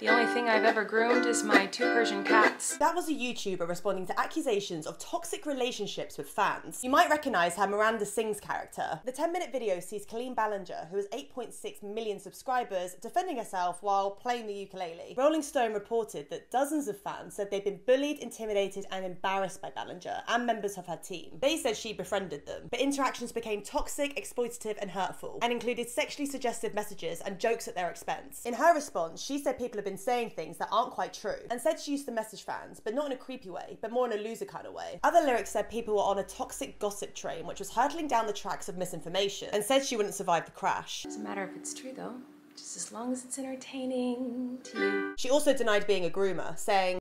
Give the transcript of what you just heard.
The only thing I've ever groomed is my two Persian cats. That was a YouTuber responding to accusations of toxic relationships with fans. You might recognise her Miranda Sings character. The 10 minute video sees Colleen Ballinger, who has 8.6 million subscribers, defending herself while playing the ukulele. Rolling Stone reported that dozens of fans said they'd been bullied, intimidated, and embarrassed by Ballinger and members of her team. They said she befriended them, but interactions became toxic, exploitative, and hurtful, and included sexually suggestive messages and jokes at their expense. In her response, she said people have been saying things that aren't quite true, and said she used to message fans, but not in a creepy way, but more in a loser kind of way. Other lyrics said people were on a toxic gossip train which was hurtling down the tracks of misinformation, and said she wouldn't survive the crash. Doesn't matter if it's true though, just as long as it's entertaining to you. She also denied being a groomer, saying,